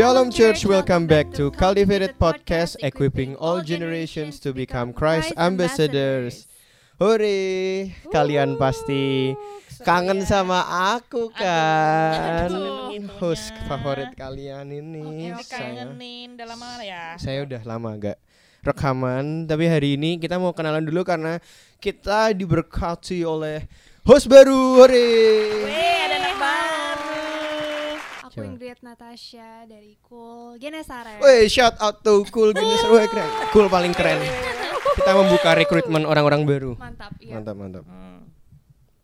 Shalom Church, welcome back to Cultivated Podcast, equipping all generations to become Christ ambassadors. Hore, kalian pasti kangen sama aku kan, host favorit kalian ini. Oke, Saya, kangenin udah lama ya. saya udah lama gak rekaman, tapi hari ini kita mau kenalan dulu karena kita diberkati oleh host baru. Hore. Ada. Aku Coba. Ingrid Natasha dari Cool Genesare. Woi, shout out to Cool Genes, Woi, keren. Cool paling keren. Kita membuka rekrutmen orang-orang baru. Mantap, iya. Mantap, mantap. Hmm.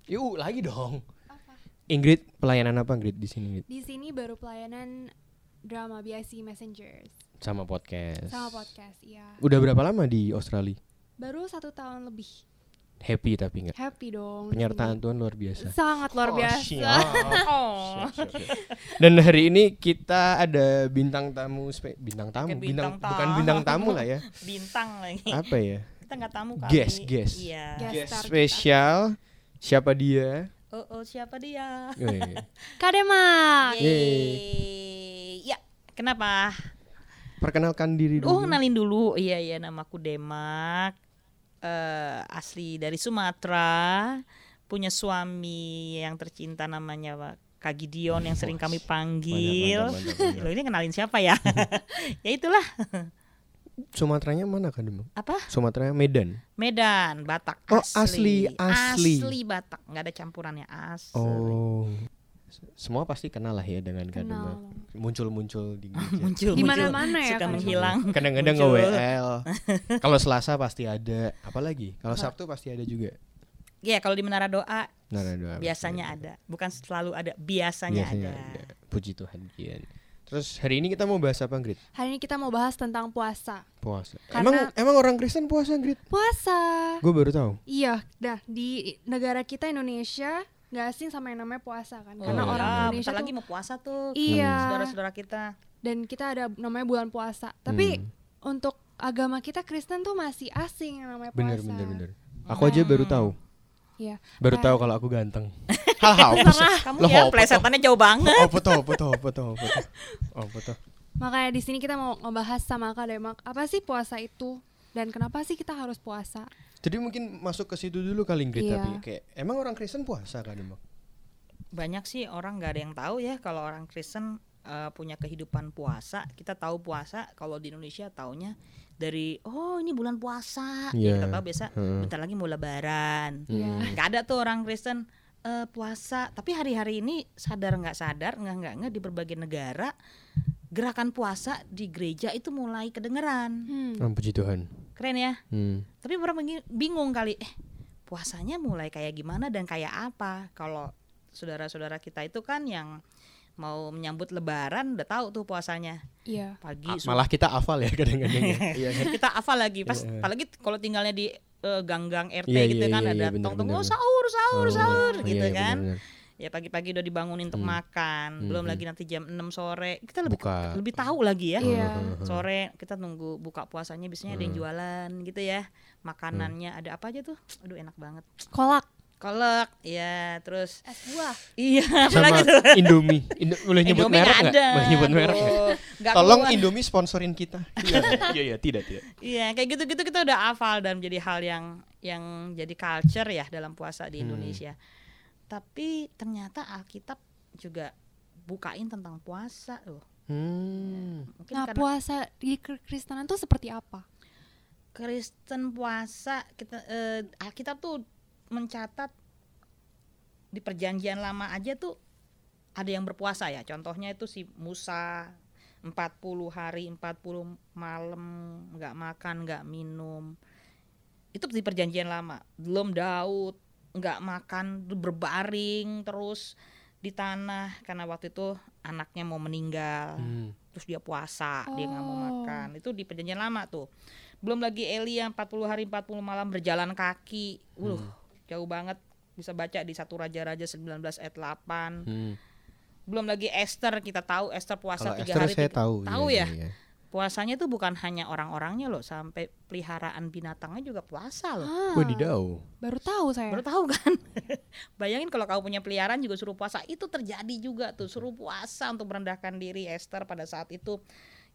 Yuk, lagi dong. Apa? Ingrid, pelayanan apa Ingrid di sini? Ingrid? Di sini baru pelayanan drama BIC Messengers Sama podcast. sama podcast, iya. Udah berapa lama di Australia? Baru satu tahun lebih. Happy tapi nggak? Happy dong. Penyertaan Tuhan luar biasa. Sangat luar Oh, biasa. siap. Oh. Siap, siap, siap. Dan hari ini kita ada bintang tamu, spe- bintang tamu, Bukan bintang, bintang bukan tamu. bintang tamu lah ya. Bintang lagi. Apa ya? Kita nggak tamu kali. Guest, guest. Iya. Guest. Guest spesial. Siapa dia? Oh, oh, siapa dia? Woi. Kademak. Yeay. Ya, kenapa? Perkenalkan diri dulu. Oh, kenalin dulu. Iya, iya, namaku Demak. Eh, asli dari Sumatera. Punya suami yang tercinta namanya Kak Gideon yang sering kami panggil. Loh ini kenalin siapa ya? ya itulah. Sumateranya mana kan Demang? Apa? Sumatera Medan. Medan, Batak Oh, asli, asli. Asli Batak, nggak ada campurannya asli. Oh. Semua pasti kenal lah ya dengan. Kademak. Muncul-muncul di. Muncul, Di mana-mana ya, suka menghilang. Kadang-kadang Muncul. nge-WL. Kalau Selasa pasti ada. Apalagi? Kalau Sabtu pasti ada juga. Ya kalau di Menara Doa nah, doa biasanya ada, bukan selalu ada, biasanya, Biasanya ada. ada. Puji Tuhan Kian. Terus hari ini kita mau bahas apa, Grit? Hari ini kita mau bahas tentang puasa. Puasa. Karena- Emang emang orang Kristen puasa, Grit? Puasa. Gue baru tahu. Iya, dah di negara kita Indonesia nggak asing sama yang namanya puasa kan. Karena Oh, orang ya, Indonesia bentar tuh lagi mau puasa tuh. Iya. Saudara-saudara kita. dan kita ada namanya bulan puasa. Tapi Hmm. untuk agama kita Kristen tuh masih asing yang namanya Bener, puasa. bener, bener. Aku aja baru tahu. Iya. Baru Kayak- tahu kalau aku ganteng. Hal-hal? Kamu Loh, ya plesetannya jauh banget. Tuh? Apa tuh? Apa tuh? Apa tuh? Apa tuh? Makanya di sini kita mau ngebahas sama Kak Demak, apa sih puasa itu dan kenapa sih kita harus puasa? Jadi mungkin masuk ke situ dulu kali Grit Iya. tapi kayak emang orang Kristen puasa kan emang? Banyak sih orang nggak ada yang tahu ya kalau orang Kristen eh, punya kehidupan puasa. Kita tahu puasa kalau di Indonesia taunya dari oh ini bulan puasa. Iya. Ya, kita tahu biasa Heeh. bentar lagi mau lebaran. Iya. Hmm. nggak ada tuh orang Kristen eh, puasa tapi hari-hari ini sadar nggak sadar nggak nggak nggak di berbagai negara gerakan puasa di gereja itu mulai kedengeran Hmm. Oh, puji Tuhan. Keren ya Hmm. tapi orang bingung kali eh puasanya mulai kayak gimana dan kayak apa kalau saudara-saudara kita itu kan yang mau menyambut lebaran udah tahu tuh puasanya Iya. pagi A- malah kita hafal ya kadang-kadang ya. Iya kan? kita hafal lagi pas Iya. apalagi kalau tinggalnya di eh, gang-gang RT Iya, gitu iya, kan iya, ada bener, tong-tong bener, oh bener. sahur sahur Oh, sahur iya, gitu iya, kan bener-bener. Ya pagi-pagi udah dibangunin untuk Hmm. makan belum Mhm. lagi nanti jam 6 sore kita lebih Buka. lebih tahu lagi ya. Heeh. sore kita nunggu buka puasanya biasanya ada yang Hmm. jualan gitu ya makanannya ada apa aja tuh aduh enak banget Kolak, kolak ya terus es buah. iya apa Sama lagi tuh Indomie. Indo- boleh nyebut Indomie merek nggak Boleh nyebut merek nggak? Tolong keluar. Indomie sponsorin kita. Iya, iya, iya, tidak, tidak. Iya, kayak gitu-gitu kita udah hafal dan menjadi hal yang yang jadi culture ya dalam puasa di Hmm. Indonesia. Tapi ternyata Alkitab juga bukain tentang puasa loh. Hmm. Mungkin Nah, karena puasa di Kristenan tuh seperti apa? Kristen puasa kita eh, Alkitab tuh mencatat di perjanjian lama aja tuh ada yang berpuasa ya. Contohnya itu si Musa 40 hari 40 malam nggak makan nggak minum itu di perjanjian lama belum Daud nggak makan berbaring terus di tanah karena waktu itu anaknya mau meninggal Hmm. terus dia puasa dia nggak mau Oh. makan itu di perjanjian lama tuh belum lagi Elia 40 hari 40 malam berjalan kaki uh Hmm. jauh banget bisa baca di satu raja-raja 19 ayat 8 Hmm. belum lagi Esther kita tahu Esther puasa Kalau tiga Esther hari saya tiga- tahu. tahu iya, ya iya, iya. Puasanya tuh bukan hanya orang-orangnya loh, sampai peliharaan binatangnya juga puasa loh. Ah, Wadidaw. baru tahu saya. Baru tahu kan? Bayangin kalau kamu punya peliharaan juga suruh puasa, itu terjadi juga tuh suruh puasa untuk merendahkan diri Esther pada saat itu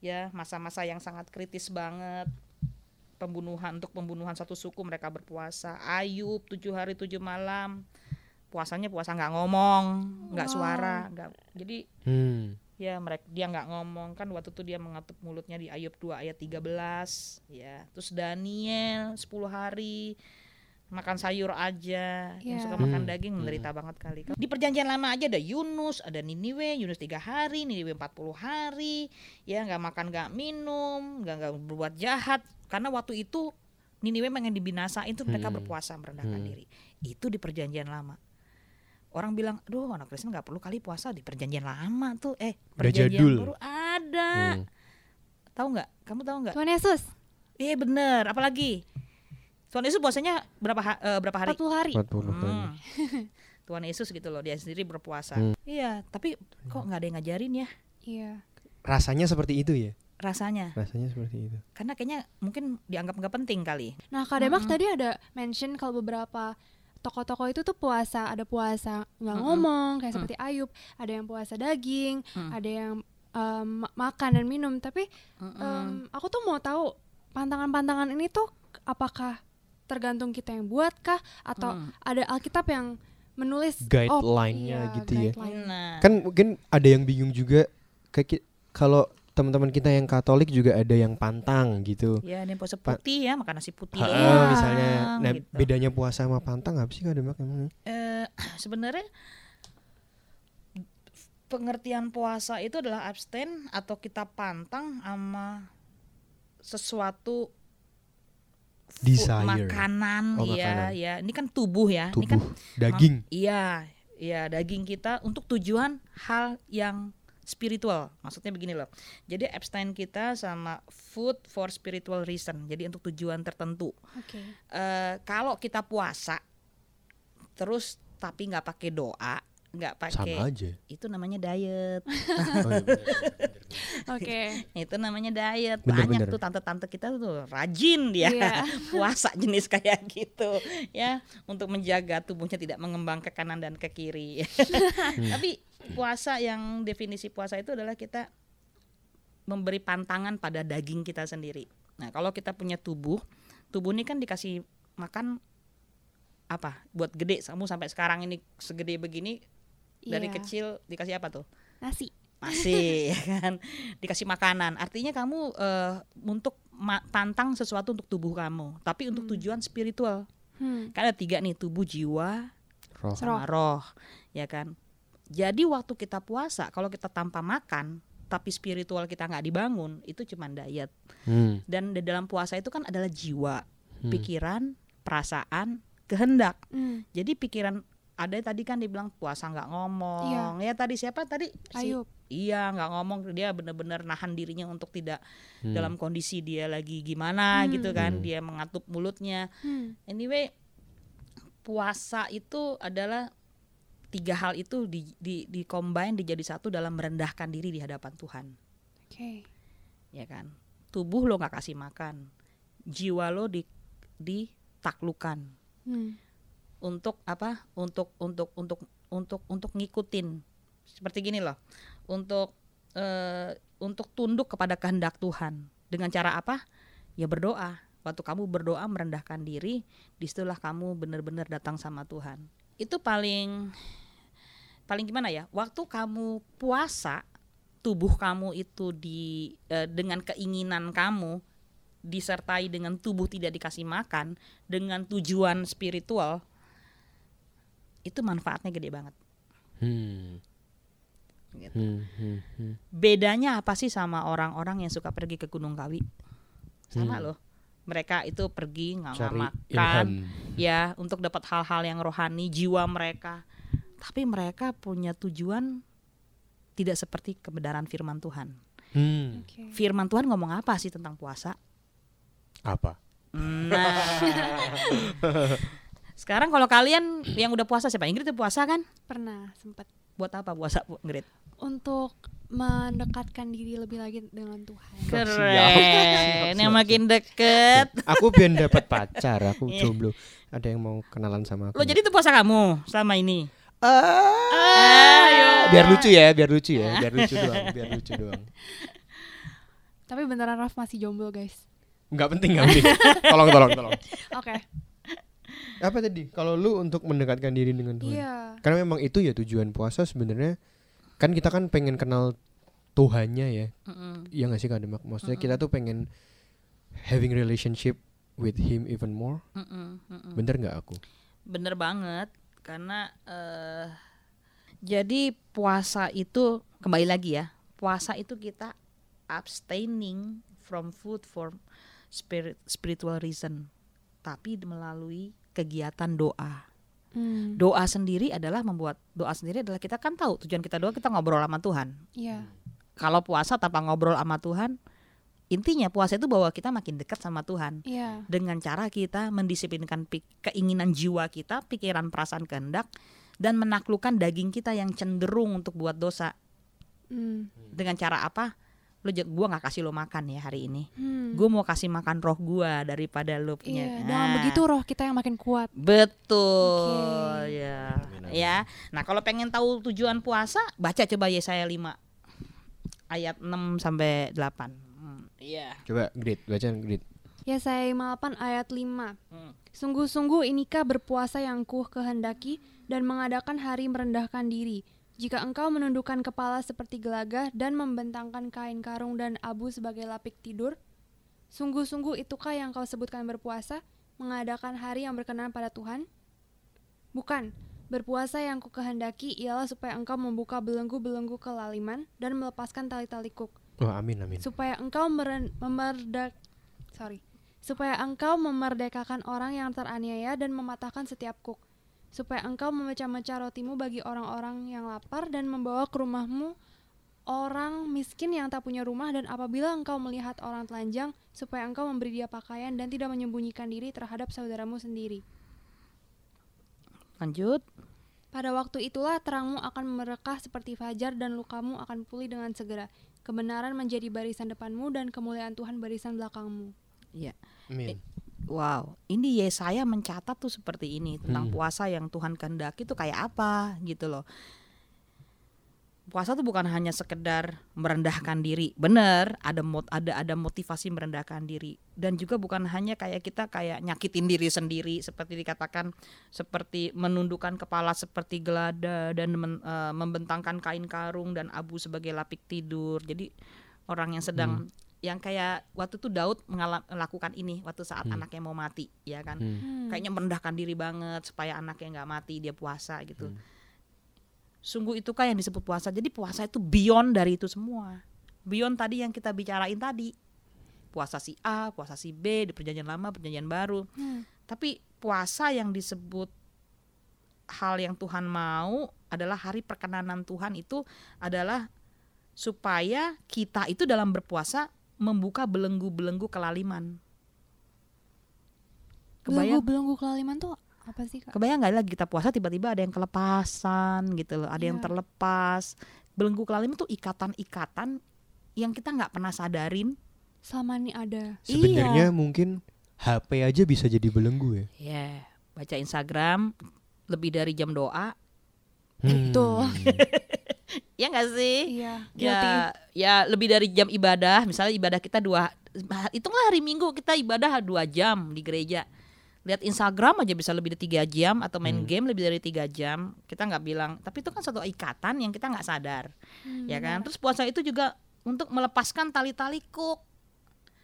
ya masa-masa yang sangat kritis banget pembunuhan untuk pembunuhan satu suku mereka berpuasa Ayub tujuh hari tujuh malam puasanya puasa nggak ngomong nggak Wow. suara nggak jadi Hmm. Ya mereka dia nggak ngomong. Kan waktu itu dia mengatup mulutnya di Ayub 2 ayat 13 ya terus Daniel 10 hari makan sayur aja. Yang Ya. suka makan Hmm, daging menderita banget kali. Di perjanjian lama aja ada Yunus ada Niniwe Yunus tiga hari Niniwe 40 hari. Ya nggak makan nggak minum nggak nggak berbuat jahat. Karena waktu itu Niniwe pengen dibinasain tuh mereka Hmm. berpuasa merendahkan Hmm. diri. Itu di perjanjian lama orang bilang, aduh anak Kristen nggak perlu kali puasa di perjanjian lama tuh, eh perjanjian jadul. baru ada, Hmm. tahu nggak? Kamu tahu nggak? Tuhan Yesus Iya bener, apalagi Tuhan Yesus puasanya berapa ha- eh, berapa hari? 40 hari. 40 hari. Hmm. Tuhan Yesus gitu loh, dia sendiri berpuasa. Hmm. Iya, tapi kok nggak ada yang ngajarin ya Iya. Rasanya seperti itu ya? rasanya? Rasanya seperti itu. Karena kayaknya mungkin dianggap nggak penting kali. Nah, Kak Demak Mm-mm. tadi ada mention kalau beberapa tokoh-tokoh itu tuh puasa, ada puasa nggak Mm-mm. ngomong kayak Mm. seperti Ayub, ada yang puasa daging, Mm. ada yang em, ma- makan dan minum. Tapi Mm-mm. em, aku tuh mau tahu pantangan-pantangan ini tuh apakah tergantung kita yang buat kah atau Mm. ada Alkitab yang menulis Guideline-nya iya, gitu ya. guideline. Nah, Kan mungkin ada yang bingung juga kayak kalau teman-teman kita yang Katolik juga ada yang pantang gitu. ya ini puasa Pa- putih ya, makan nasi putih. Ha, Iya. misalnya nah gitu. bedanya puasa sama pantang apa sih Kak Demak emang? eh sebenarnya pengertian puasa itu adalah abstain atau kita pantang sama sesuatu Desire. makanan Oh, ya makanan. ya ini kan tubuh ya ini kan Tubuh, daging. iya iya daging kita untuk tujuan hal yang spiritual. Maksudnya begini loh. Jadi abstain kita sama food for spiritual reason. Jadi untuk tujuan tertentu. Oke. eh kalau kita puasa terus tapi nggak pakai doa nggak Sama pakai aja. itu namanya diet Oh, iya. Oke. itu namanya diet Bener, banyak bener. tuh tante-tante kita tuh rajin dia Iya. puasa jenis kayak gitu ya untuk menjaga tubuhnya tidak mengembang ke kanan dan ke kiri tapi puasa yang definisi puasa itu adalah kita memberi pantangan pada daging kita sendiri nah kalau kita punya tubuh tubuh ini kan dikasih makan apa buat gede kamu sampai sekarang ini segede begini dari Iya. kecil dikasih apa tuh Nasi. masih ya kan dikasih makanan artinya kamu eh, untuk ma- pantang sesuatu untuk tubuh kamu tapi untuk Hmm. tujuan spiritual Hmm. kan ada tiga nih tubuh jiwa Roh. sama roh ya kan jadi waktu kita puasa kalau kita tanpa makan tapi spiritual kita nggak dibangun itu cuma diet Hmm. dan di dalam puasa itu kan adalah jiwa Hmm. pikiran perasaan kehendak Hmm. jadi pikiran ada tadi kan dibilang puasa nggak ngomong ya tadi siapa tadi Si- Ayub. Iya nggak ngomong dia benar-benar nahan dirinya untuk tidak Hmm. dalam kondisi dia lagi gimana Hmm. gitu kan Hmm. dia mengatup mulutnya Hmm. anyway puasa itu adalah tiga hal itu di di di combine dijadi satu dalam merendahkan diri di hadapan Tuhan Oke. ya kan tubuh lo nggak kasih makan jiwa lo di ditaklukan Hmm. Untuk apa untuk untuk untuk untuk untuk ngikutin. Seperti gini loh untuk eh, untuk tunduk kepada kehendak Tuhan. Dengan cara apa? Ya berdoa. Waktu kamu berdoa merendahkan diri di situlah kamu benar-benar datang sama Tuhan. Itu paling paling gimana ya? Waktu kamu puasa tubuh kamu itu di eh, dengan keinginan kamu disertai dengan tubuh tidak dikasih makan dengan tujuan spiritual itu manfaatnya gede banget. Hmm. Gitu. Hmm. Hmm. Hmm. Bedanya apa sih sama orang-orang yang suka pergi ke Gunung Kawi? Sama Hmm. loh. Mereka itu pergi nggak makan, ilham. ya untuk dapat hal-hal yang rohani jiwa mereka. Tapi mereka punya tujuan tidak seperti kebenaran firman Tuhan. Hmm. Oke. Firman Tuhan ngomong apa sih tentang puasa? Apa? Nah. Sekarang kalau kalian yang udah puasa siapa? Ingrid udah puasa kan? Pernah sempat Buat apa puasa, Bu Ingrid? untuk mendekatkan diri lebih lagi dengan Tuhan. Keren. siap, Yang makin deket. Aku biar dapat pacar, aku Iya. jomblo. Ada yang mau kenalan sama aku? Lo jadi itu puasa kamu selama ini. Ah, Ayo. biar lucu ya, biar lucu ya, biar lucu doang, biar lucu doang. Tapi beneran Raf masih jomblo guys. Enggak penting, enggak penting. Tolong, tolong, tolong. Oke. Apa tadi? Kalau lu untuk mendekatkan diri dengan Tuhan. Iya. Karena memang itu ya tujuan puasa sebenarnya. Kan kita kan pengen kenal Tuhannya ya. Mm-mm. Iya gak sih Kak Demak? Maksudnya kita tuh pengen having relationship with him even more. Mm-mm, mm-mm. Bener nggak aku? Bener banget karena eh jadi puasa itu kembali lagi ya. Puasa itu kita abstaining from food for spirit spiritual reason, tapi melalui kegiatan doa. Hmm, Doa sendiri adalah membuat doa sendiri adalah kita kan tahu tujuan kita doa kita ngobrol sama Tuhan. Iya. Kalau puasa tanpa ngobrol sama Tuhan, intinya puasa itu bahwa kita makin dekat sama Tuhan. Iya. dengan cara kita mendisiplinkan keinginan jiwa kita, pikiran, perasaan, kehendak, dan menaklukkan daging kita yang cenderung untuk buat dosa. Hmm. Dengan cara apa? Lu gua nggak kasih lo makan ya hari ini. Hmm. Gue mau kasih makan roh gua daripada lo punya. Iya, Nah, dengan begitu roh kita yang makin kuat. Betul Oke. ya. Amin, amin. Ya. Nah, kalau pengen tahu tujuan puasa, baca coba Yesaya 5 ayat 6 sampai 8. Hmm, Iya. Coba grid, baca grid. Ya saya 58 ayat 5. Hmm. Sungguh-sungguh inikah berpuasa yang ku kehendaki dan mengadakan hari merendahkan diri. Jika engkau menundukkan kepala seperti gelagah dan membentangkan kain karung dan abu sebagai lapik tidur, sungguh-sungguh itukah yang kau sebutkan berpuasa, mengadakan hari yang berkenan pada Tuhan? Bukan, berpuasa yang ku kehendaki ialah supaya engkau membuka belenggu-belenggu kelaliman dan melepaskan tali-tali kuk, Oh amin amin. supaya engkau meren, memerdak sorry supaya engkau memerdekakan orang yang teraniaya dan mematahkan setiap kuk supaya engkau memecah-mecah rotimu bagi orang-orang yang lapar dan membawa ke rumahmu orang miskin yang tak punya rumah dan apabila engkau melihat orang telanjang supaya engkau memberi dia pakaian dan tidak menyembunyikan diri terhadap saudaramu sendiri Lanjut. pada waktu itulah terangmu akan merekah seperti fajar dan lukamu akan pulih dengan segera kebenaran menjadi barisan depanmu dan kemuliaan Tuhan barisan belakangmu Iya. Amin. Wow, ini Yesaya mencatat tuh seperti ini tentang Hmm. puasa yang Tuhan kehendaki itu kayak apa gitu loh. Puasa tuh bukan hanya sekedar merendahkan diri, bener ada mot ada ada motivasi merendahkan diri dan juga bukan hanya kayak kita kayak nyakitin diri sendiri seperti dikatakan seperti menundukkan kepala seperti gelada dan men- eh, membentangkan kain karung dan abu sebagai lapik tidur. Jadi orang yang sedang yang kayak waktu itu Daud melakukan ini waktu saat Hmm. anaknya mau mati ya kan Hmm. Hmm. kayaknya merendahkan diri banget supaya anaknya nggak mati dia puasa gitu Hmm. sungguh itukah yang disebut puasa jadi puasa itu beyond dari itu semua beyond tadi yang kita bicarain tadi puasa si A puasa si B di perjanjian lama perjanjian baru Hmm. tapi puasa yang disebut hal yang Tuhan mau adalah hari perkenanan Tuhan itu adalah supaya kita itu dalam berpuasa membuka belenggu-belenggu kelaliman. Kebayang, belenggu-belenggu kelaliman tuh apa sih kak? kebayang nggak lagi kita puasa tiba-tiba ada yang kelepasan gitu loh, ada yang Iya. terlepas. Belenggu kelaliman tuh ikatan-ikatan yang kita nggak pernah sadarin. Selama ini ada. Sebenarnya mungkin HP aja bisa jadi belenggu ya. Ya, baca Instagram lebih dari jam doa, Betul. ya nggak sih? Iya. Ya ya lebih dari jam ibadah misalnya ibadah kita dua hitunglah hari minggu kita ibadah dua jam di gereja lihat Instagram aja bisa lebih dari tiga jam atau main Hmm. game lebih dari tiga jam kita nggak bilang tapi itu kan satu ikatan yang kita nggak sadar Hmm, ya kan benar. terus puasa itu juga untuk melepaskan tali-tali kuk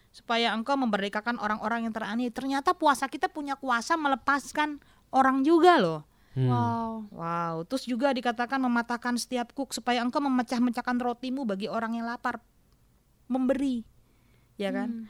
supaya engkau memerdekakan orang-orang yang teraniaya ternyata puasa kita punya kuasa melepaskan orang juga loh Hmm. Wow. Wow, terus juga dikatakan mematahkan setiap kuk supaya engkau memecah-mecahkan rotimu bagi orang yang lapar. Memberi. Ya kan? Hmm.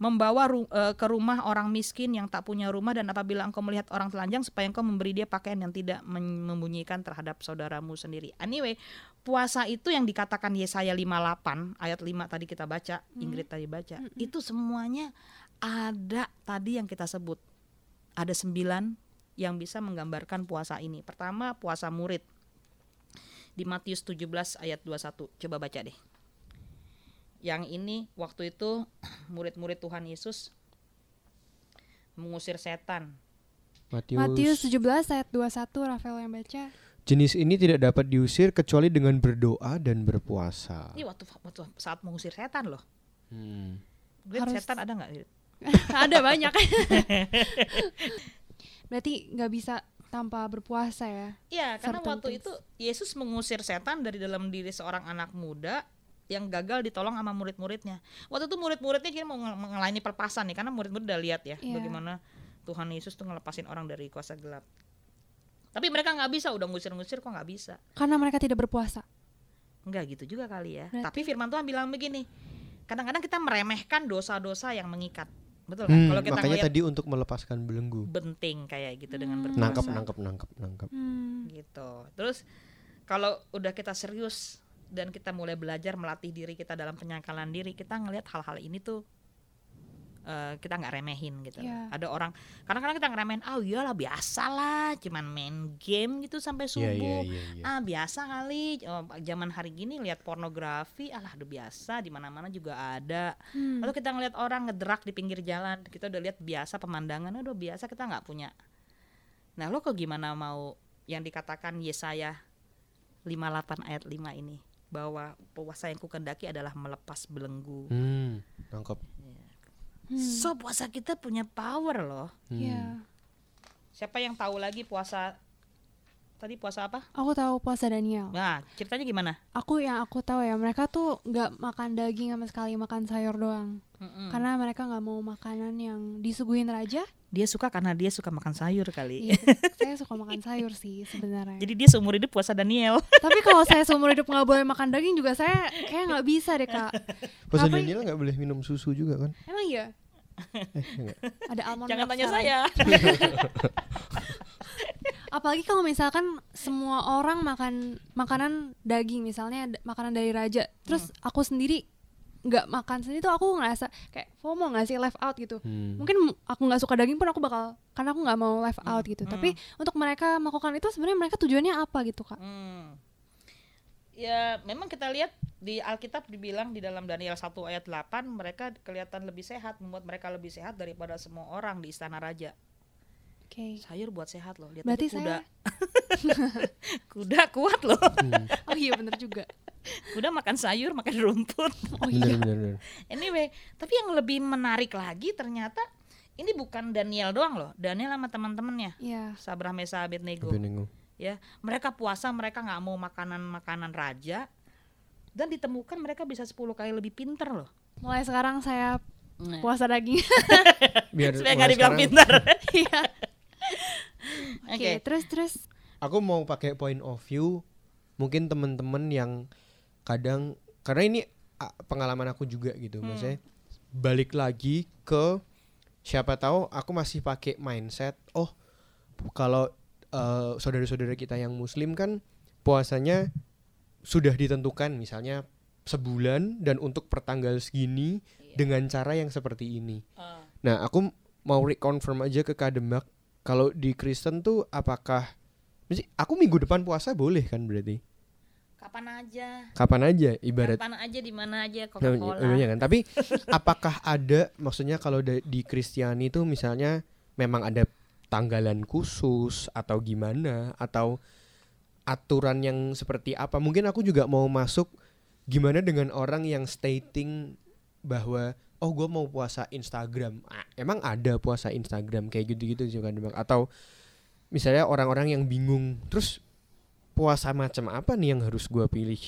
Membawa ru- eh, ke rumah orang miskin yang tak punya rumah dan apabila engkau melihat orang telanjang supaya engkau memberi dia pakaian yang tidak membunyikan terhadap saudaramu sendiri. Anyway, puasa itu yang dikatakan Yesaya 58 ayat 5 tadi kita baca, Ingrid tadi baca. Mm-mm. Itu semuanya ada tadi yang kita sebut. Ada sembilan yang bisa menggambarkan puasa ini. Pertama, puasa murid. di Matius 17 ayat 21. Coba baca deh. Yang ini waktu itu murid-murid Tuhan Yesus mengusir setan. Matius. Matius 17 ayat 21 Rafael yang baca. Jenis ini tidak dapat diusir kecuali dengan berdoa dan berpuasa. Ini waktu waktu saat mengusir setan loh. Hmm. Harus- setan ada nggak? Ada banyak. Berarti nggak bisa tanpa berpuasa ya. Iya, karena Certain waktu things. itu Yesus mengusir setan dari dalam diri seorang anak muda yang gagal ditolong sama murid-muridnya. Waktu itu murid-muridnya kira mau mengelayani perpasan nih, karena murid-murid udah lihat ya Iya. bagaimana Tuhan Yesus tuh ngelepasin orang dari kuasa gelap. Tapi mereka nggak bisa, udah ngusir-ngusir kok nggak bisa. Karena mereka tidak berpuasa. Enggak gitu juga kali ya. Berarti- Tapi firman Tuhan bilang begini, kadang-kadang kita meremehkan dosa-dosa yang mengikat. Betul kan? Hmm, Kalau kita makanya ngeliat tadi untuk melepaskan belenggu. benting kayak gitu dengan Hmm. berpuasa. Nangkap, nangkap, nangkap, nangkap. Hmm. gitu. Terus kalau udah kita serius dan kita mulai belajar melatih diri kita dalam penyangkalan diri, kita ngelihat hal-hal ini tuh eh, kita nggak remehin gitu. Iya. Ada orang kadang-kadang kita ngeremehin, ah iyalah biasa lah, cuman main game gitu sampai Iya, subuh. iya, iya, iya. Ah biasa kali, oh, zaman hari gini lihat pornografi, alah udah biasa, di mana-mana juga ada. Hmm. Lalu kita ngeliat orang ngedrak di pinggir jalan, kita udah lihat biasa pemandangan, udah biasa kita nggak punya. Nah lo kok gimana mau yang dikatakan Yesaya 58 ayat 5 ini bahwa puasa yang kukendaki adalah melepas belenggu. Hmm, nangkap. Hmm. So puasa kita punya power loh. Hmm. Iya. Siapa yang tahu lagi puasa tadi puasa apa? Aku tahu puasa Daniel. Nah ceritanya gimana? Aku yang aku tahu ya mereka tuh nggak makan daging sama sekali makan sayur doang. Mm-mm. Karena mereka nggak mau makanan yang disuguhin raja. Dia suka karena dia suka makan sayur kali. Iya, saya suka makan sayur sih sebenarnya. Jadi dia seumur hidup puasa Daniel. Tapi kalau saya seumur hidup nggak boleh makan daging juga saya kayak nggak bisa deh kak. Puasa Apa- Daniel nggak boleh minum susu juga kan? Emang iya? Eh, enggak. Ada almond Jangan tanya sekarang. saya. Apalagi kalau misalkan semua orang makan makanan daging misalnya makanan dari raja, terus aku sendiri nggak makan sendiri tuh aku ngerasa kayak FOMO nggak sih left out gitu. Hmm. Mungkin aku nggak suka daging pun aku bakal karena aku nggak mau left out gitu. Hmm. Tapi untuk mereka melakukan itu sebenarnya mereka tujuannya apa gitu kak? Hmm. Ya, memang kita lihat di Alkitab dibilang di dalam Daniel 1 ayat 8 mereka kelihatan lebih sehat, membuat mereka lebih sehat daripada semua orang di istana raja. Oke. Sayur buat sehat loh. Lihat Berarti kuda. saya kuda kuat loh. Hmm. Oh iya bener juga. Kuda makan sayur, makan rumput. Oh iya. bener, bener. Anyway, tapi yang lebih menarik lagi ternyata ini bukan Daniel doang loh. Daniel sama teman-temannya. Iya. Sabrah Mesa Abednego. Abednego. ya mereka puasa mereka nggak mau makanan makanan raja dan ditemukan mereka bisa 10 kali lebih pinter loh Mulai sekarang saya Nah, puasa daging. Biar supaya nggak dibilang sekarang pinter Iya. oke Oke, terus terus aku mau pakai point of view mungkin temen-temen yang kadang karena ini pengalaman aku juga gitu Hmm. maksudnya balik lagi ke siapa tahu aku masih pakai mindset oh kalau eh, saudara-saudara kita yang muslim kan puasanya sudah ditentukan misalnya sebulan dan untuk pertanggal segini Iya. dengan cara yang seperti ini Ah, Nah, aku mau reconfirm aja ke Kak Demak kalau di Kristen tuh apakah aku minggu depan puasa boleh kan berarti? Kapan aja Kapan aja ibarat kapan aja di mana aja Nah, Coca-Cola iya kan? Tapi apakah ada maksudnya kalau di Kristiani tuh misalnya memang ada tanggalan khusus atau gimana atau aturan yang seperti apa? Mungkin aku juga mau masuk gimana dengan orang yang stating bahwa oh gue mau puasa Instagram. Ah, emang ada puasa Instagram kayak gitu-gitu sih kan? Atau misalnya orang-orang yang bingung terus puasa macam apa nih yang harus gua pilih?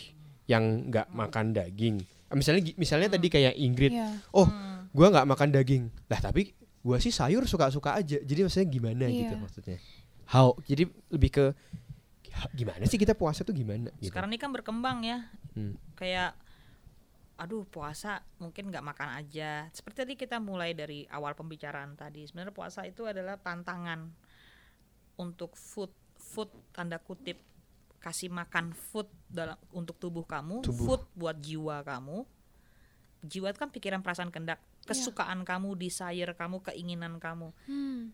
Yang nggak makan daging. Ah, misalnya misalnya tadi kayak Ingrid Iya. oh Hmm. gua nggak makan daging. Lah tapi gua sih sayur suka-suka aja. Jadi maksudnya gimana gitu Iya. maksudnya? How jadi lebih ke gimana sih kita puasa tuh gimana? Gitu. Sekarang ini kan berkembang ya. Hmm. kayak aduh puasa mungkin nggak makan aja. Seperti tadi kita mulai dari awal pembicaraan tadi sebenarnya puasa itu adalah tantangan untuk food food tanda kutip kasih makan food dalam untuk tubuh kamu Tubuh. food buat jiwa kamu jiwa itu kan pikiran perasaan kendak kesukaan kamu desire kamu keinginan kamu Hmm.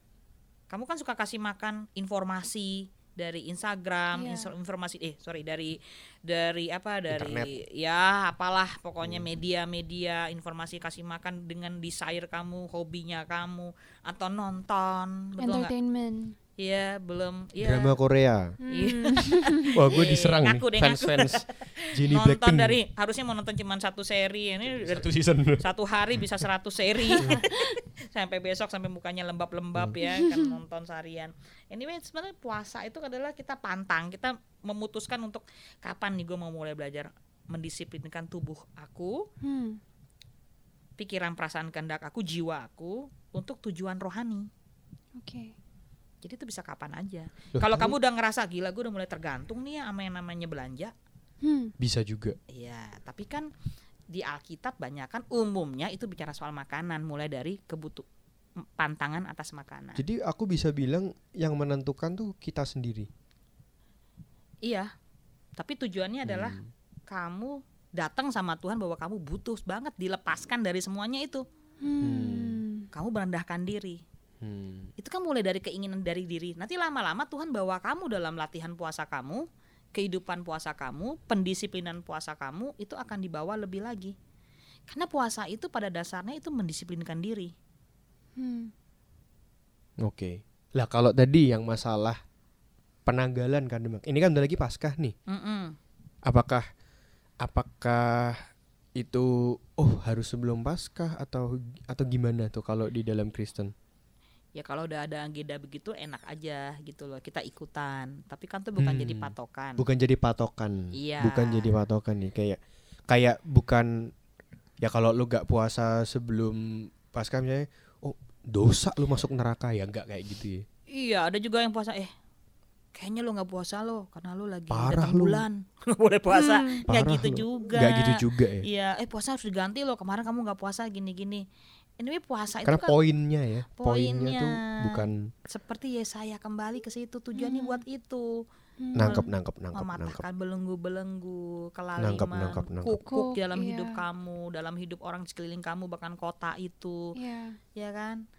kamu kan suka kasih makan informasi dari Instagram, Iya. inso- informasi eh sorry dari dari apa dari Internet. ya apalah pokoknya media-media informasi kasih makan dengan desire kamu, hobinya kamu atau nonton, betul? Entertainment. Iya belum, iya. Drama Korea. Iya. Wah, gue diserang nih ngaku deh, fans ngaku. fans Jennie nonton Blackpink. dari harusnya mau nonton cuma satu seri ini satu season. satu hari bisa 100 seri sampai besok sampai mukanya lembab-lembab ya kan nonton seharian anyway sebenarnya puasa itu adalah kita pantang kita memutuskan untuk kapan nih gue mau mulai belajar mendisiplinkan tubuh aku Hmm. pikiran perasaan kehendak aku jiwa aku untuk tujuan rohani Oke. Jadi itu bisa kapan aja kalau kamu udah ngerasa gila gue udah mulai tergantung nih ya sama yang namanya belanja Hmm. bisa juga. Iya, tapi kan di Alkitab banyak kan umumnya itu bicara soal makanan mulai dari kebutuh pantangan atas makanan. Jadi aku bisa bilang yang menentukan tuh kita sendiri. Iya. Tapi tujuannya adalah Hmm. kamu datang sama Tuhan bahwa kamu butuh banget dilepaskan dari semuanya itu. Hmm. Kamu merendahkan diri. Hmm. Itu kan mulai dari keinginan dari diri. Nanti lama-lama Tuhan bawa kamu dalam latihan puasa kamu, kehidupan puasa kamu, pendisiplinan puasa kamu itu akan dibawa lebih lagi. Karena puasa itu pada dasarnya itu mendisiplinkan diri. Hmm. Oke. Lah kalau tadi yang masalah penanggalan kan Demak. Ini kan udah lagi Paskah nih. Mm-mm. Apakah apakah itu oh harus sebelum Paskah atau atau gimana tuh kalau di dalam Kristen? Ya kalau udah ada agenda begitu enak aja gitu loh kita ikutan. Tapi kan tuh bukan Hmm. jadi patokan. Bukan jadi patokan. Iya. Bukan jadi patokan nih kayak kayak bukan ya kalau lu gak puasa sebelum Paskah misalnya oh dosa lu masuk neraka ya enggak kayak gitu ya. Iya ada juga yang puasa eh kayaknya lo nggak puasa lo karena lo lagi Parah datang lu. bulan nggak boleh puasa Hmm. nggak gitu lu. juga Nggak gitu juga ya. iya eh puasa harus diganti lo kemarin kamu nggak puasa gini gini anyway puasa Karena itu kan poinnya ya, poinnya tuh Poinnya. bukan seperti Yesaya kembali ke situ tujuannya Hmm. buat itu Hmm. nangkep nangkep nangkep nangkep. mematahkan belenggu-belenggu kelaliman Nangkep, nangkep, nangkep. kukuk Kuk, dalam iya. hidup kamu dalam hidup orang di sekeliling kamu bahkan kota itu Iya. ya kan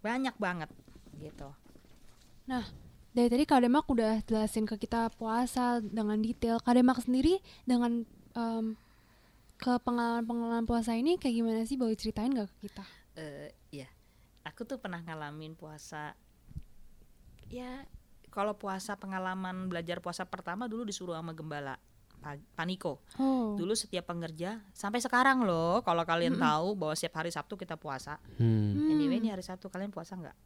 banyak banget gitu Dari tadi Kak Demak udah jelasin ke kita puasa dengan detail. Kak Demak sendiri dengan em, ke pengalaman-pengalaman puasa ini kayak gimana sih? Boleh ceritain gak ke kita? Eh ya aku tuh pernah ngalamin puasa ya kalau puasa pengalaman belajar puasa pertama dulu disuruh sama gembala Pa- Paniko Oh. dulu setiap pengerja sampai sekarang loh kalau kalian Mm-mm. tahu bahwa setiap hari Sabtu kita puasa Hmm. Hmm. anyway ini hari Sabtu kalian puasa nggak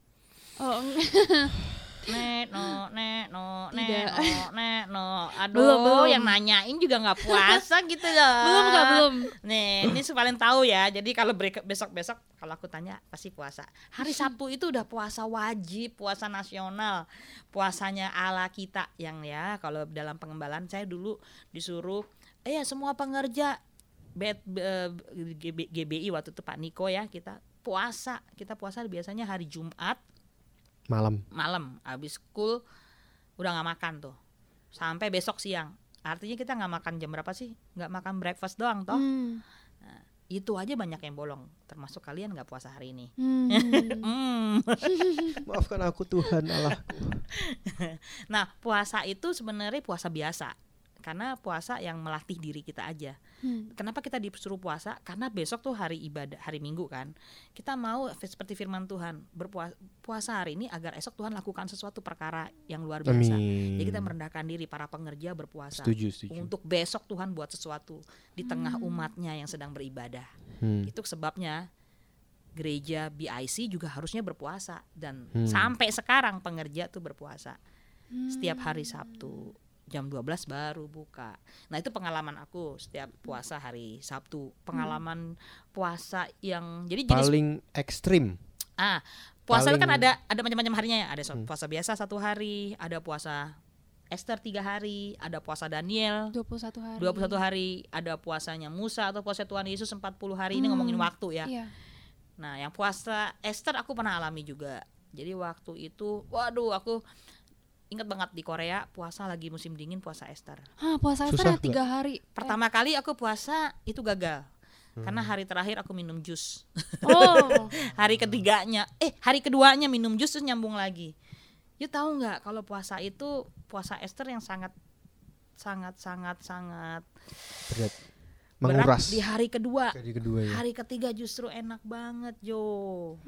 Oh, nek no nek no nek Tidak. no nek no aduh Belum, belum. yang nanyain juga nggak puasa gitu loh belum Kak, belum. Nih, ini paling tahu ya. Jadi kalau berike- besok-besok kalau aku tanya pasti puasa. Hari Sabtu itu udah puasa wajib, puasa nasional, puasanya ala kita yang ya kalau dalam pengembalaan saya dulu disuruh eh ya semua pengerja Bet, eh, GB GBI waktu itu Pak Niko ya kita puasa kita puasa biasanya hari Jumat Malam. malam habis school udah nggak makan tuh sampai besok siang artinya kita nggak makan jam berapa sih nggak makan breakfast doang toh Hmm. itu aja banyak yang bolong termasuk kalian nggak puasa hari ini Hmm. Hmm. Maafkan aku Tuhan Allah. nah puasa itu sebenarnya puasa biasa karena puasa yang melatih diri kita aja Hmm. kenapa kita disuruh puasa karena besok tuh hari ibadah hari minggu kan kita mau seperti firman Tuhan berpuasa puasa hari ini agar esok Tuhan lakukan sesuatu perkara yang luar biasa Amin. jadi kita merendahkan diri para pengerja berpuasa Setuju, setuju. untuk besok Tuhan buat sesuatu di tengah umatnya yang sedang beribadah Hmm. itu sebabnya gereja BIC juga harusnya berpuasa dan Hmm. sampai sekarang pengerja tuh berpuasa setiap Hmm. hari Sabtu jam 12 baru buka. Nah, itu pengalaman aku setiap puasa hari Sabtu. Pengalaman puasa yang jadi jenis Paling ekstrim. ah, puasa itu kan paling- ada ada macam-macam harinya ya. Ada so- Hmm. puasa biasa satu hari, ada puasa Esther tiga hari, ada puasa Daniel 21 hari. 21 hari, ada puasanya Musa atau puasa Tuhan Yesus 40 hari. Ini Hmm. ngomongin waktu ya. Iya. Nah, yang puasa Esther aku pernah alami juga. Jadi waktu itu, waduh, aku inget banget di Korea puasa lagi musim dingin puasa Esther. Hah, puasa Susah ada tiga hari. Pertama kali aku puasa itu gagal. Karena Hmm. hari terakhir aku minum jus. Eh, Oh. hari ketiganya, eh hari keduanya minum jus terus nyambung lagi. You tahu nggak kalau puasa itu puasa Esther yang sangat sangat sangat sangat Berat. Berat Menguras. di hari kedua. Hari kedua ya. Hari ketiga justru enak banget, Jo.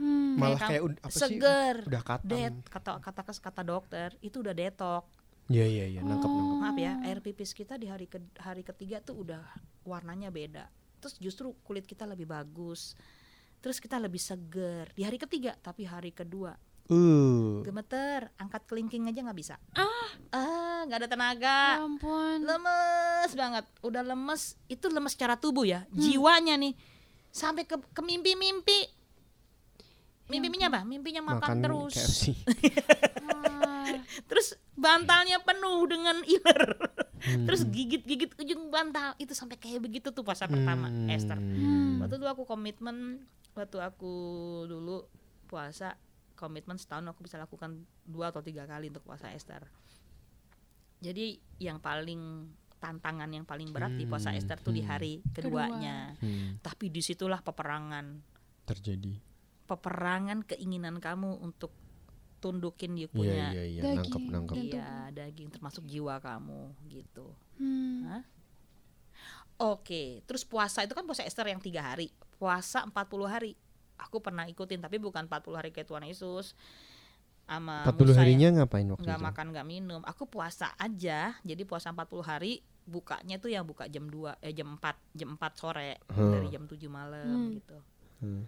Hmm. Malah kayak apa sih? seger. Udah katam. Det kata kata kata dokter itu udah detok. Iya iya iya, nangkep nangkep. Maaf ya, air pipis kita di hari ke hari ketiga tuh udah warnanya beda. Terus justru kulit kita lebih bagus. Terus kita lebih seger di hari ketiga, tapi hari kedua Uh. gemeter, angkat kelingking aja nggak bisa. Ah, nggak ada tenaga. Ya ampun. lemes banget udah lemes itu lemes secara tubuh ya jiwanya nih sampai ke, ke mimpi-mimpi mimpi-mimpinya apa mimpinya makan, Makan terus KFC. Ah, terus bantalnya penuh dengan iler Hmm. terus gigit-gigit ujung bantal itu sampai kayak begitu tuh puasa pertama Hmm. Esther Hmm. waktu dulu aku komitmen waktu aku dulu puasa komitmen setahun aku bisa lakukan dua atau tiga kali untuk puasa Esther jadi yang paling tantangan yang paling berat di puasa Hmm, Esther tuh di hmm. hari keduanya Hmm, tapi di situlah peperangan terjadi. peperangan keinginan kamu untuk tundukin you Iya punya iya iya, Daging. nangkep nangkep. Dan iya daging termasuk jiwa kamu gitu hmm. Hah? Oke, terus puasa itu kan puasa Esther yang tiga hari, puasa 40 hari. Aku pernah ikutin, tapi bukan 40 hari kayak Tuhan Yesus. Sama 40 Musa harinya yang ngapain waktu nggak itu? makan nggak minum. Aku puasa aja, jadi puasa 40 hari. Bukanya tuh yang buka jam 2 eh jam 4 jam 4 sore Hmm. dari jam 7 malam Hmm. gitu. Hmm.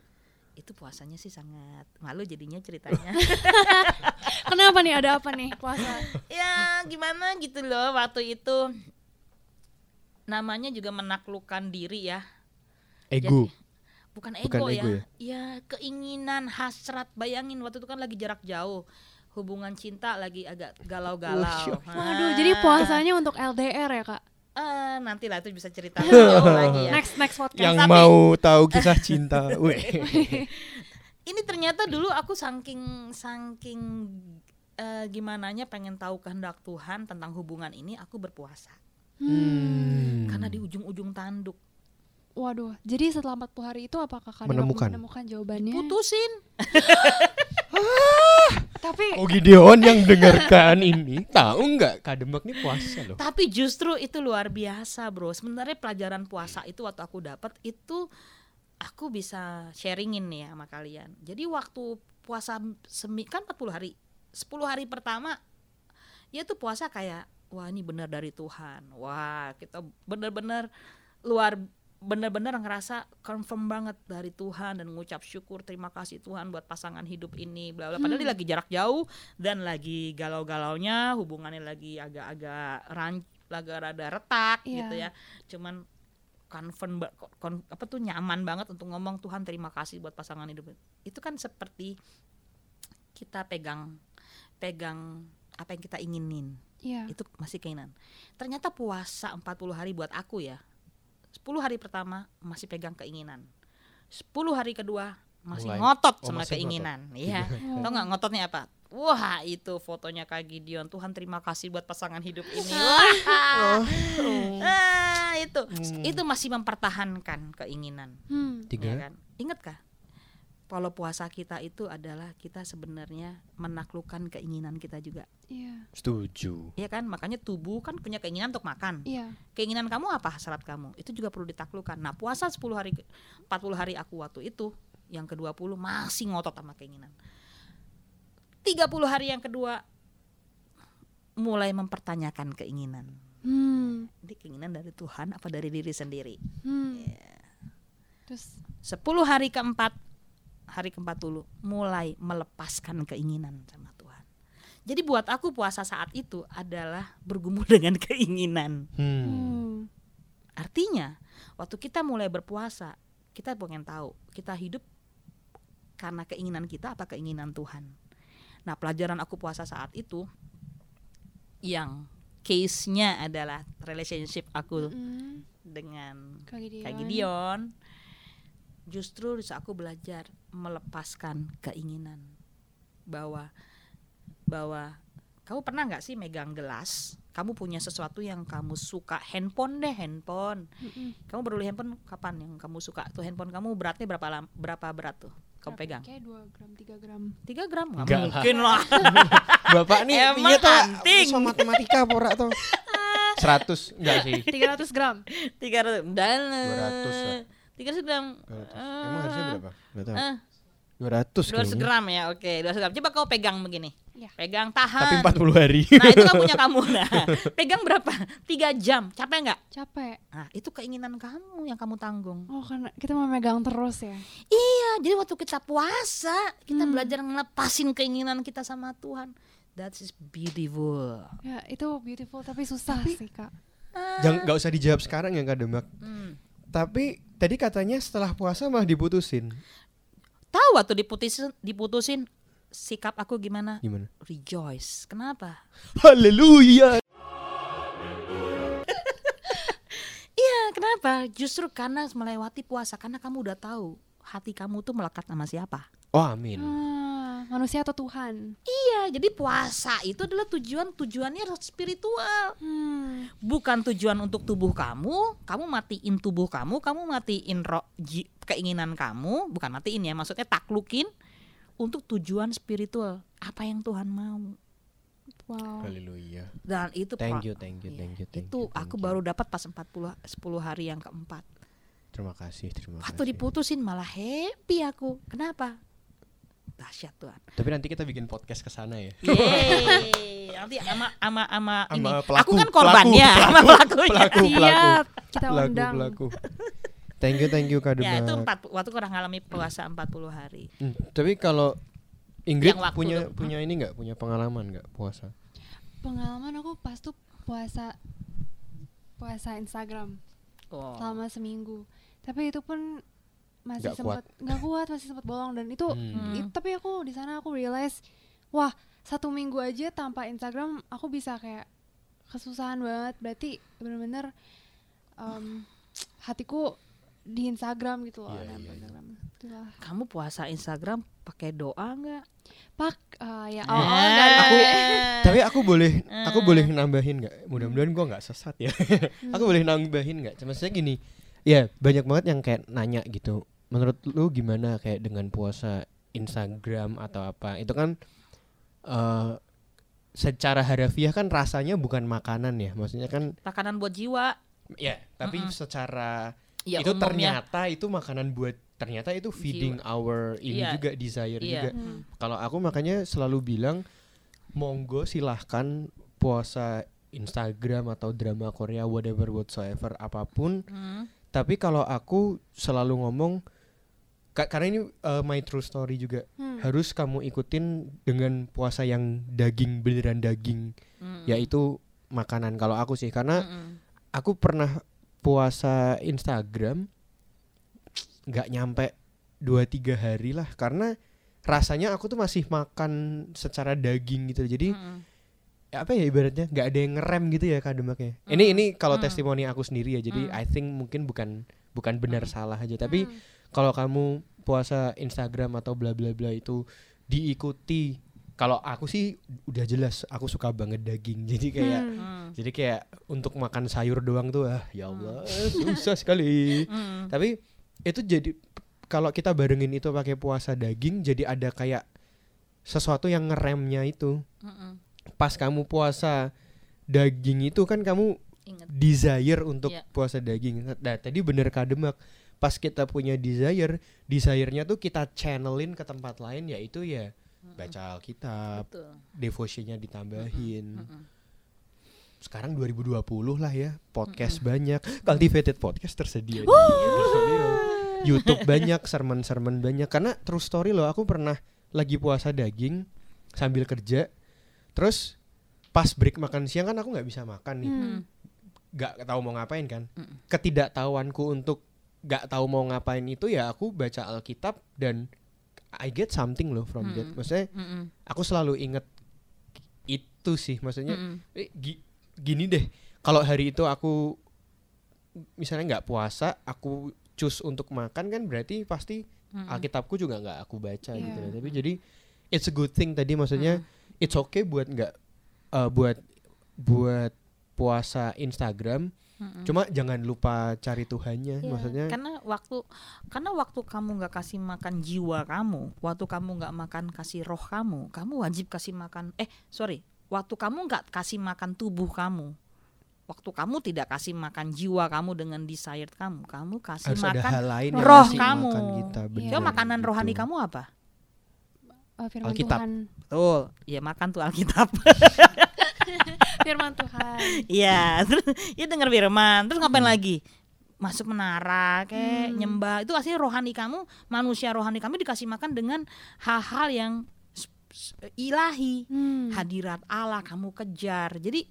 Itu puasanya sih sangat malu jadinya ceritanya. Kenapa nih ada apa nih puasa? ya gimana gitu loh waktu itu namanya juga menaklukkan diri ya Ego. bukan Bukan ego, ego ya. ya keinginan hasrat. Bayangin waktu itu kan lagi jarak jauh. Hubungan cinta lagi agak galau-galau. Waduh, jadi puasanya untuk LDR ya kak? ah nanti lah itu bisa cerita lagi ya. Next next podcast. Yang Tapi- mau tahu kisah cinta, ini ternyata dulu aku saking saking eh, gimananya pengen tahu kehendak Tuhan tentang hubungan ini aku berpuasa. Hmm. karena di ujung-ujung tanduk Waduh, jadi setelah 40 hari itu apakah kak Menemukan. menemukan jawabannya? putusin Tapi Oh Gideon yang dengarkan ini tahu nggak Kadembak nih puasa loh. Tapi justru itu luar biasa, Bro. Sebenarnya pelajaran puasa itu waktu aku dapat itu aku bisa sharingin nih ya sama kalian. Jadi waktu puasa semi kan 40 hari. 10 hari pertama ya tuh puasa kayak wah ini benar dari Tuhan. Wah, kita benar-benar luar benar-benar ngerasa confirm banget dari Tuhan dan ngucap syukur terima kasih Tuhan buat pasangan hidup ini bla bla padahal dia lagi jarak jauh dan lagi galau-galaunya hubungannya lagi agak-agak ran agak rada retak Iya. gitu ya cuman confirm kon- apa tuh nyaman banget untuk ngomong Tuhan terima kasih buat pasangan hidup itu kan seperti kita pegang pegang apa yang kita inginin Iya. itu masih keinginan. Ternyata puasa 40 hari buat aku ya. 10 hari pertama masih pegang keinginan. 10 hari kedua masih Mulai. ngotot Oh, sama masih keinginan. Iya. Oh. Tau nggak ngototnya apa? Wah itu fotonya Kak Gideon. Tuhan terima kasih buat pasangan hidup ini. Wah. Ah, itu itu masih mempertahankan keinginan. Hmm. Ya Tiga. kan? Ingat kah? Kalau puasa kita itu adalah kita sebenarnya menaklukkan keinginan kita juga. Iya. Setuju. Iya kan? Makanya tubuh kan punya keinginan untuk makan. Iya. Keinginan kamu apa hasrat kamu? Itu juga perlu ditaklukkan. Nah, puasa 10 hari 40 hari aku waktu itu yang ke-20 masih ngotot sama keinginan. 30 hari yang kedua mulai mempertanyakan keinginan. Hmm. Ini keinginan dari Tuhan apa dari diri sendiri? Hmm. Iya. Terus 10 hari keempat hari keempat dulu mulai melepaskan keinginan sama Tuhan. Jadi buat aku puasa saat itu adalah bergumul dengan keinginan. Hmm. hmm. Artinya, waktu kita mulai berpuasa, kita pengen tahu kita hidup karena keinginan kita apa keinginan Tuhan. Nah, pelajaran aku puasa saat itu yang case-nya adalah relationship aku Hmm. dengan Kak Gideon. Kak Gideon. Justru bisa aku belajar melepaskan keinginan bahwa bahwa kamu pernah nggak sih megang gelas kamu punya sesuatu yang kamu suka handphone deh handphone Mm-mm. kamu baru beli handphone kapan yang kamu suka tuh handphone kamu beratnya berapa lam- berapa berat tuh kamu pegang? Kayak 2 gram, 3 gram. 3 gram? Nggak mungkin lah. Bapak nih Emang to? anting. Sama matematika pora to. 100 enggak sih? 300 gram. 300 dan 200 lah. 300 gram. 200. Emang harusnya berapa? Enggak tahu. Eh, 200 200 kayaknya. gram ya, oke 200 gram. Coba kau pegang begini. Ya. Pegang Tapi tahan. 40 hari. Nah itu kan punya kamu. Nah, pegang berapa? 3 jam. Capek nggak? Capek. Nah itu keinginan kamu yang kamu tanggung. Oh, karena kita mau megang terus ya. Iya, jadi waktu kita puasa kita Hmm. belajar ngelepasin keinginan kita sama Tuhan. That is beautiful. Ya, itu beautiful tapi susah sih, Kak. Jangan enggak usah dijawab sekarang ya Kak Demak. Hmm. Tapi tadi katanya setelah puasa malah diputusin. Tahu waktu diputusin, diputusin sikap aku gimana? Gimana? Rejoice. Kenapa? Haleluya. Iya, kenapa? Justru karena melewati puasa karena kamu udah tahu hati kamu tuh melekat sama siapa. Oh, amin. Ah, manusia atau Tuhan? Iya, jadi puasa itu adalah tujuan tujuannya spiritual. Hmm. Bukan tujuan untuk tubuh kamu, kamu matiin tubuh kamu, kamu matiin roh keinginan kamu, bukan matiin ya, maksudnya taklukin untuk tujuan spiritual. Apa yang Tuhan mau. Wow. Haleluya. Dan itu Thank you, thank you, thank you, thank itu you, thank aku you. baru dapat pas 40 10 hari yang keempat. Terima kasih, terima Waktu kasih. diputusin malah happy aku. Kenapa? Dahsyat Tuhan. Tapi nanti kita bikin podcast ke sana ya. Yeay. Nanti ama ama ama ini. Sama aku pelaku, kan korbannya, pelaku, sama pelakunya. Pelaku, pelaku. Siap, kita Pelaku, undang. pelaku. Thank you, thank you Kak Ya itu Demak. empat waktu kurang ngalami puasa 40 hari. Hmm, tapi kalau Ingrid punya tuh. punya ini nggak punya pengalaman nggak puasa? Pengalaman aku pas tuh puasa puasa Instagram Oh. selama seminggu. Tapi itu pun masih sempat nggak kuat, masih sempat bolong dan itu Hmm. it- tapi aku di sana aku realize wah, satu minggu aja tanpa Instagram aku bisa kayak kesusahan banget. Berarti bener-bener um, hatiku di Instagram gitu loh. Iya, dan iya, iya. Instagram. Kamu puasa Instagram pakai doa nggak? Pak uh, ya Eh. oh, oh enggak. Aku tapi aku boleh aku Eh. boleh nambahin nggak? Mudah-mudahan gua nggak sesat ya. aku boleh nambahin nggak? Cuma saya gini, ya banyak banget yang kayak nanya gitu. Menurut lu gimana kayak dengan puasa Instagram atau apa? Itu kan eh secara harafiah kan rasanya bukan makanan ya. Maksudnya kan makanan buat jiwa. ya, tapi Mm-mm. secara Ya, itu umumnya. ternyata itu makanan buat ternyata itu feeding our ini Iya. juga desire Iya. juga. Hmm. Kalau aku makanya selalu bilang monggo silahkan puasa Instagram atau drama Korea whatever whatsoever apa pun. Hmm. Tapi kalau aku selalu ngomong karena ini uh, my true story juga Hmm. harus kamu ikutin dengan puasa yang daging beneran daging Hmm. yaitu makanan kalau aku sih karena Hmm. aku pernah puasa Instagram nggak nyampe 2-3 hari lah karena rasanya aku tuh masih makan secara daging gitu jadi Hmm. ya apa ya ibaratnya nggak ada yang ngerem gitu ya kademaknya ini Mm. ini kalau Mm. testimoni aku sendiri ya jadi Mm. I think mungkin bukan bukan benar Mm. salah aja tapi Hmm. Kalau kamu puasa Instagram atau bla bla bla itu diikuti kalau aku sih udah jelas aku suka banget daging jadi kayak Hmm. Hmm. jadi kayak untuk makan sayur doang tuh ah ya Allah susah sekali. Hmm. Tapi itu jadi kalau kita barengin itu pakai puasa daging jadi ada kayak sesuatu yang ngeremnya itu. Hmm. Pas kamu puasa daging itu kan kamu Ingat. desire untuk Iya. puasa daging. Nah, tadi bener kademak. Pas kita punya desire, desire-nya tuh kita channelin ke tempat lain yaitu ya baca Alkitab, Betul. devotionnya ditambahin. Sekarang 2020 lah ya podcast banyak cultivated podcast tersedia di. YouTube banyak sermon-sermon banyak karena true story loh aku pernah lagi puasa daging sambil kerja terus pas break makan siang kan aku nggak bisa makan nih Hmm. nggak tahu mau ngapain kan Mm. ketidaktahuanku untuk nggak tahu mau ngapain itu ya aku baca Alkitab dan I get something loh from that Mm. maksudnya Hmm. aku selalu inget itu sih maksudnya Hmm. eh, gi- gini deh kalau hari itu aku misalnya nggak puasa aku cus untuk makan kan berarti pasti Hmm. Alkitabku juga nggak aku baca gitu Iya. loh. tapi jadi it's a good thing tadi maksudnya it's okay buat nggak eh, buat buat puasa Instagram Mm-mm. Cuma jangan lupa cari Tuhannya, Iya, maksudnya. karena waktu karena waktu kamu nggak kasih makan jiwa kamu, waktu kamu nggak makan kasih roh kamu, kamu wajib kasih makan. Eh sorry, waktu kamu nggak kasih makan tubuh kamu, waktu kamu tidak kasih makan jiwa kamu dengan desired kamu, kamu kasih harus makan. hal lain roh kamu. makan kita. Iya. benar, Coba makanan gitu. rohani kamu apa? Uh, firman Alkitab. Tuhan. Betul, ya makan tuh Alkitab. Firman Tuhan. Iya, terus ya denger firman, terus ngapain lagi? Masuk menara, kayak Hmm. nyembah. Itu aslinya rohani kamu, manusia rohani kamu dikasih makan dengan hal-hal yang ilahi. Hmm. Hadirat Allah kamu kejar. Jadi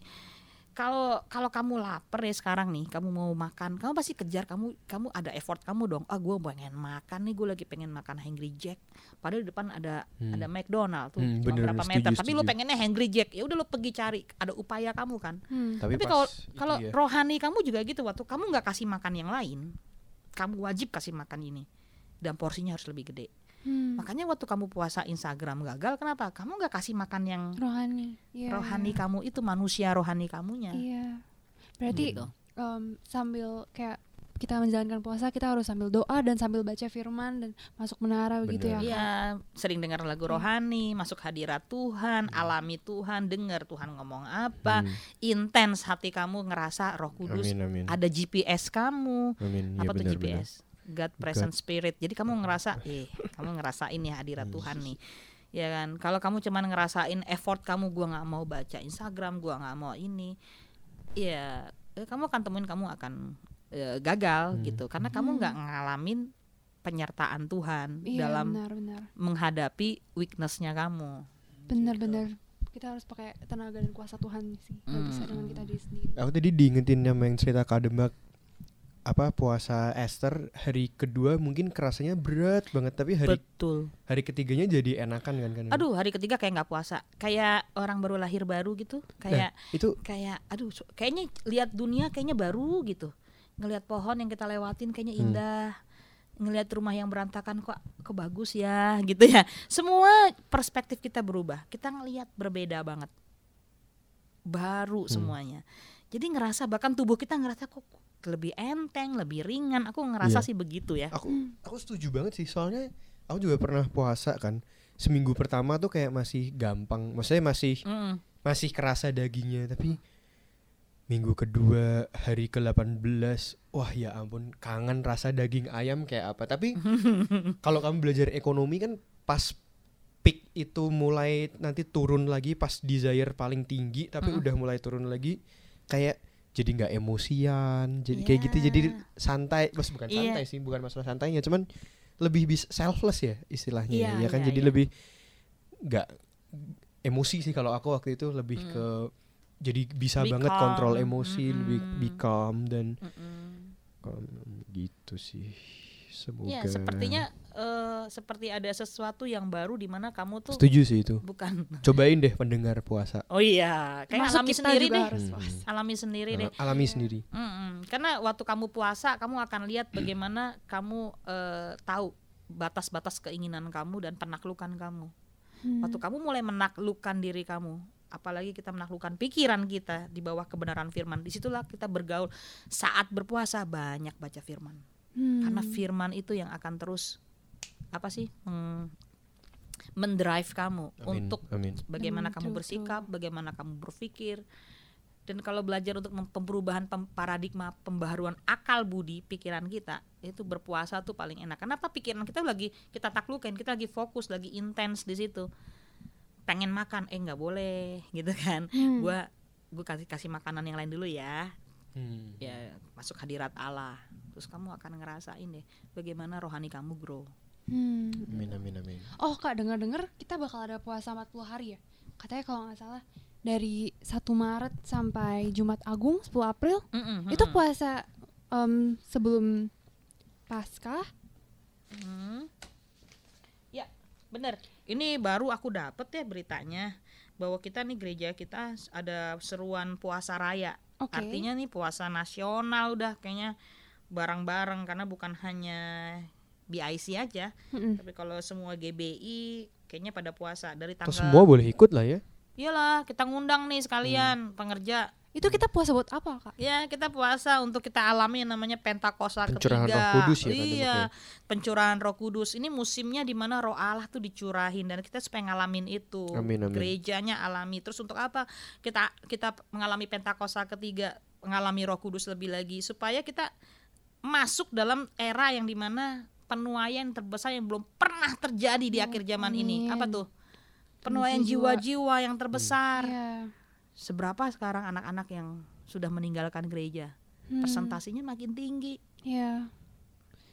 kalau kalau kamu lapar ya sekarang nih, kamu mau makan, kamu pasti kejar kamu kamu ada effort kamu dong. Ah, gue pengen makan nih, gue lagi pengen makan Hungry Jack. Padahal di depan ada Hmm. ada McDonald tuh, Hmm, cuma bener, berapa setuju, meter. Tapi lu setuju. pengennya Hungry Jack, ya udah lu pergi cari. Ada upaya kamu kan. Hmm. Tapi, kalau kalau ya. rohani kamu juga gitu waktu kamu nggak kasih makan yang lain, kamu wajib kasih makan ini dan porsinya harus lebih gede. Hmm. Makanya waktu kamu puasa Instagram gagal, kenapa? Kamu nggak kasih makan yang rohani. Iya, rohani iya. kamu itu manusia rohani kamunya. Iya. Berarti Gitu. em, sambil kayak kita menjalankan puasa kita harus sambil doa dan sambil baca firman dan masuk menara begitu ya. Benar. Iya, sering dengar lagu Iya. rohani, masuk hadirat Tuhan, alami Tuhan, dengar Tuhan ngomong apa, Hmm. intens hati kamu ngerasa Roh Kudus, Amin amin. ada GPS kamu, Amin. Ya, apa tuh benar, GPS? God present spirit. Jadi kamu ngerasa, eh, kamu ngerasain ya hadirat Tuhan nih. Ya kan, kalau kamu cuman ngerasain effort kamu, gua nggak mau baca Instagram, gua nggak mau ini, ya eh, kamu akan temuin kamu akan eh, gagal Hmm. gitu, karena kamu nggak ngalamin penyertaan Tuhan Iya, dalam benar-benar. menghadapi weaknessnya kamu. Benar-benar. Kita harus pakai tenaga dan kuasa Tuhan sih. Nggak bisa Hmm. dengan kita diri sendiri. Aku tadi diingetin sama yang cerita kademak apa puasa Esther hari kedua mungkin kerasanya berat banget tapi hari Betul. hari ketiganya jadi enakan kan kan? Aduh, hari ketiga kayak nggak puasa, kayak orang baru lahir baru gitu, kayak itu kayak aduh kayaknya lihat dunia kayaknya baru gitu. Ngelihat pohon yang kita lewatin kayaknya Hmm. indah. Ngelihat rumah yang berantakan kok kok bagus ya gitu ya. Semua perspektif kita berubah. Kita ngelihat berbeda banget. Baru Hmm. semuanya. Jadi ngerasa bahkan tubuh kita ngerasa kok lebih enteng lebih ringan. Aku ngerasa Iya. sih begitu ya. Aku aku setuju banget sih. Soalnya aku juga pernah puasa kan. Seminggu pertama tuh kayak masih gampang. Maksudnya masih Mm. masih kerasa dagingnya. Tapi minggu kedua hari ke-18 wah ya ampun kangen rasa daging ayam kayak apa. Tapi kalau kamu belajar ekonomi kan pas peak itu mulai nanti turun lagi pas desire paling tinggi tapi Mm-mm. udah mulai turun lagi kayak jadi nggak emosian jadi kayak gitu jadi Iya. santai mas bukan Iya. santai sih bukan masalah santainya cuman lebih bisa selfless ya istilahnya ya. Iya, ya kan iya, jadi iya. lebih nggak emosi sih kalau aku waktu itu lebih Mm. ke jadi bisa Be banget kontrol emosi lebih be Mm-mm. calm dan Mm-mm. calm, gitu sih semoga ya sepertinya eh, seperti ada sesuatu yang baru di mana kamu tuh setuju sih itu bukan cobain deh pendengar puasa Oh iya, kayak Termasuk alami kita sendiri juga deh. harus Hmm. puasa. Alami sendiri deh. Al- alami sendiri Mm-mm. Karena waktu kamu puasa, kamu akan lihat bagaimana kamu eh, tahu batas-batas keinginan kamu dan penaklukan kamu. Hmm. Waktu kamu mulai menaklukkan diri kamu, apalagi kita menaklukkan pikiran kita di bawah kebenaran firman, di situlah kita bergaul. Saat berpuasa banyak baca firman, Hmm. karena firman itu yang akan terus apa sih meng- mendrive kamu amin untuk amin bagaimana Hmm, kamu bersikap, bagaimana kamu berpikir. Dan kalau belajar untuk perubahan pem- paradigma pembaharuan akal budi pikiran kita, itu berpuasa tuh paling enak. Kenapa pikiran kita lagi kita taklukin, kita lagi fokus, lagi intens di situ. Pengen makan, eh nggak boleh, gitu kan. Hmm. Gua gua kasih kasih makanan yang lain dulu ya. Hmm. Ya, masuk hadirat Allah. Terus kamu akan ngerasain deh bagaimana rohani kamu grow. Hmm. amin amin amin Oh kak dengar-dengar kita bakal ada puasa 40 hari ya Katanya kalau nggak salah dari 1 Maret sampai Jumat Agung 10 April Mm-mm, Itu mm-mm. puasa em, sebelum Paskah Hmm. Ya, bener. Ini baru aku dapet ya beritanya bahwa kita nih gereja kita ada seruan puasa raya. Oke Artinya nih puasa nasional udah kayaknya bareng-bareng karena bukan hanya BIC aja, Mm-mm. tapi kalau semua GBI kayaknya pada puasa dari Atau tanggal semua boleh ikut lah ya Iyalah, kita ngundang nih sekalian pengerja Itu kita puasa buat apa, Kak? Ya kita puasa untuk kita alami yang namanya Pentakosta Pencurahan ketiga. Roh Kudus ya kan Iya, namanya. pencurahan Roh Kudus. Ini musimnya di mana Roh Allah tuh dicurahin dan kita supaya ngalamin itu. Amin, amin. Gerejanya alami. Terus untuk apa? Kita kita mengalami Pentakosta ketiga, mengalami Roh Kudus lebih lagi supaya kita masuk dalam era yang di mana penuaian terbesar yang belum pernah terjadi di akhir zaman ini. Apa tuh? Penuaian jiwa. jiwa-jiwa yang terbesar Iya. seberapa sekarang anak-anak yang sudah meninggalkan gereja Hmm. persentasinya makin tinggi Iya.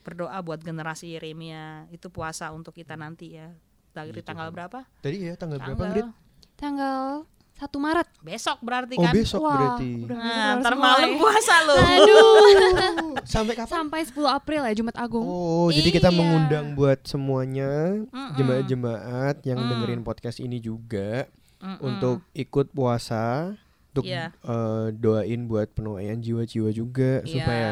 berdoa buat generasi Yeremia itu puasa untuk kita nanti ya dari Iya, tanggal berapa Tadi ya tanggal, berapa, tanggal Grit? Tanggal 1 Maret. besok berarti Oh, kan besok Wah, berarti. nah, ntar malam puasa loh Aduh. Sampai kapan? Sampai 10 April ya Jumat Agung. Oh, jadi kita Iya. mengundang buat semuanya jemaat-jemaat yang Mm. dengerin podcast ini juga Mm-mm. untuk ikut puasa, untuk Iya. eh, doain buat penuaian jiwa-jiwa juga Iya, supaya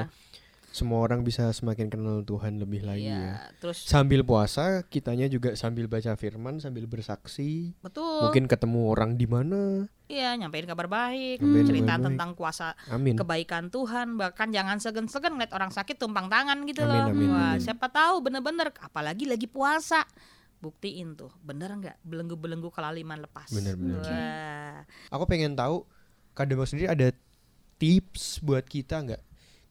semua orang bisa semakin kenal Tuhan lebih lagi iya. ya. terus Sambil puasa, kitanya juga sambil baca firman, sambil bersaksi. betul Mungkin ketemu orang di mana. iya nyampein kabar baik Nyampein cerita kabar baik. tentang kuasa Amin. kebaikan Tuhan bahkan jangan segen-segen ngeliat orang sakit tumpang tangan gitu Amin, loh amin, wah amin. siapa tahu bener-bener apalagi lagi puasa buktiin tuh bener nggak belenggu-belenggu kelaliman lepas Bener, bener. wah Aku pengen tahu Kademo sendiri ada tips buat kita nggak?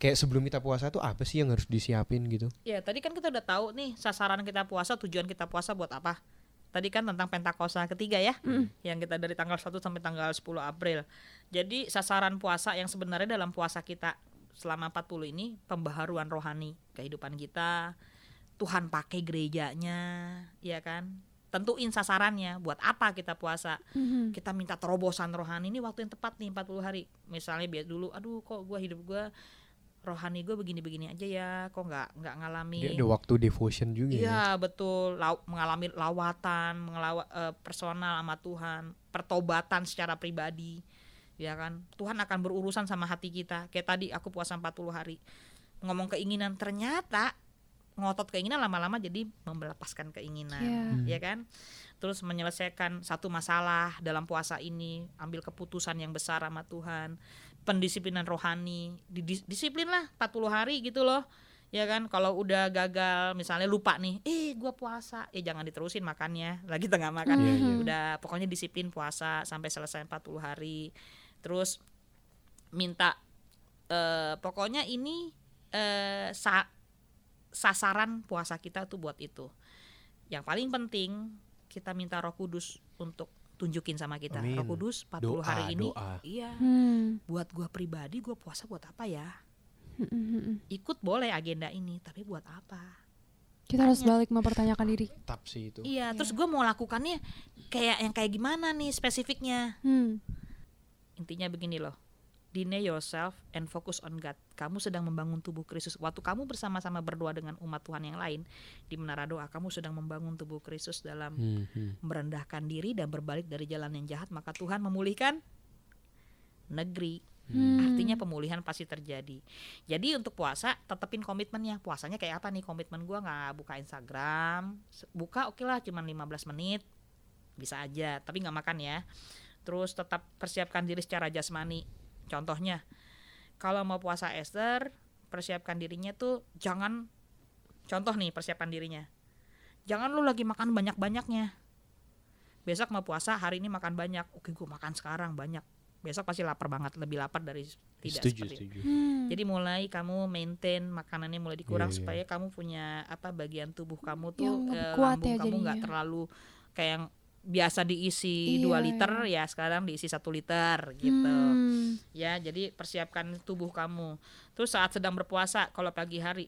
Kayak sebelum kita puasa tuh apa sih yang harus disiapin gitu? ya tadi kan kita udah tahu nih sasaran kita puasa tujuan kita puasa buat apa? Tadi kan tentang Pentakosta ketiga ya yang kita dari tanggal 1 sampai tanggal 10 April. Jadi sasaran puasa yang sebenarnya dalam puasa kita selama 40 ini pembaharuan rohani kehidupan kita Tuhan pakai gerejanya ya kan? Tentuin sasarannya buat apa kita puasa? Mhm. kita minta terobosan rohani ini waktu yang tepat nih 40 hari. Misalnya biar dulu aduh kok gua hidup gua rohani gue begini-begini aja ya kok nggak nggak ngalami Dia ada waktu devotion juga ya. Iya betul, Lau- mengalami lawatan, mengelawa, eh, personal sama Tuhan, pertobatan secara pribadi, ya kan. Tuhan akan berurusan sama hati kita. Kayak tadi aku puasa 40 hari, ngomong keinginan ternyata ngotot keinginan lama-lama jadi melepaskan keinginan, Iya. ya kan. Terus menyelesaikan satu masalah dalam puasa ini, ambil keputusan yang besar sama Tuhan, pendisiplinan rohani, disiplin lah 40 hari gitu loh. Ya kan kalau udah gagal misalnya lupa nih eh gua puasa. Eh jangan diterusin makannya lagi tengah makan. Iya, iya. udah pokoknya disiplin puasa sampai selesai 40 hari. Terus minta eh pokoknya ini eh sa- sasaran puasa kita tuh buat itu. Yang paling penting kita minta Roh Kudus untuk tunjukin sama kita Amin. Roh Kudus 40 Doa, hari ini doa. iya Hmm. buat gua pribadi gua puasa buat apa ya Mhm. ikut boleh agenda ini tapi buat apa Kita harus Tanya. balik mempertanyakan diri. Tap sih itu. iya terus gua mau lakukannya kayak yang kayak gimana nih spesifiknya Hmm. intinya begini loh deny yourself and focus on God. Kamu sedang membangun tubuh Kristus. Waktu kamu bersama-sama berdoa dengan umat Tuhan yang lain di menara doa kamu sedang membangun tubuh Kristus dalam Hmm, hmm. merendahkan diri dan berbalik dari jalan yang jahat maka Tuhan memulihkan negeri. Hmm. artinya pemulihan pasti terjadi. Jadi untuk puasa tetepin komitmennya. Puasanya kayak apa nih? Komitmen gua nggak buka Instagram buka oke lah cuman 15 menit bisa aja tapi nggak makan ya. Terus tetap persiapkan diri secara jasmani contohnya kalau mau puasa Esther persiapkan dirinya tuh jangan contoh nih persiapan dirinya jangan lu lagi makan banyak-banyaknya besok mau puasa hari ini makan banyak oke gua makan sekarang banyak besok pasti lapar banget lebih lapar dari tidak Setuju, seperti setuju. Hmm. jadi mulai kamu maintain makanannya mulai dikurang Iya, iya. supaya kamu punya apa bagian tubuh kamu tuh Yang lebih eh, kuat lambung ya kamu nggak terlalu kayak yang biasa diisi Iya, 2 liter ya sekarang diisi satu liter gitu Hmm. ya jadi persiapkan tubuh kamu terus saat sedang berpuasa kalau pagi hari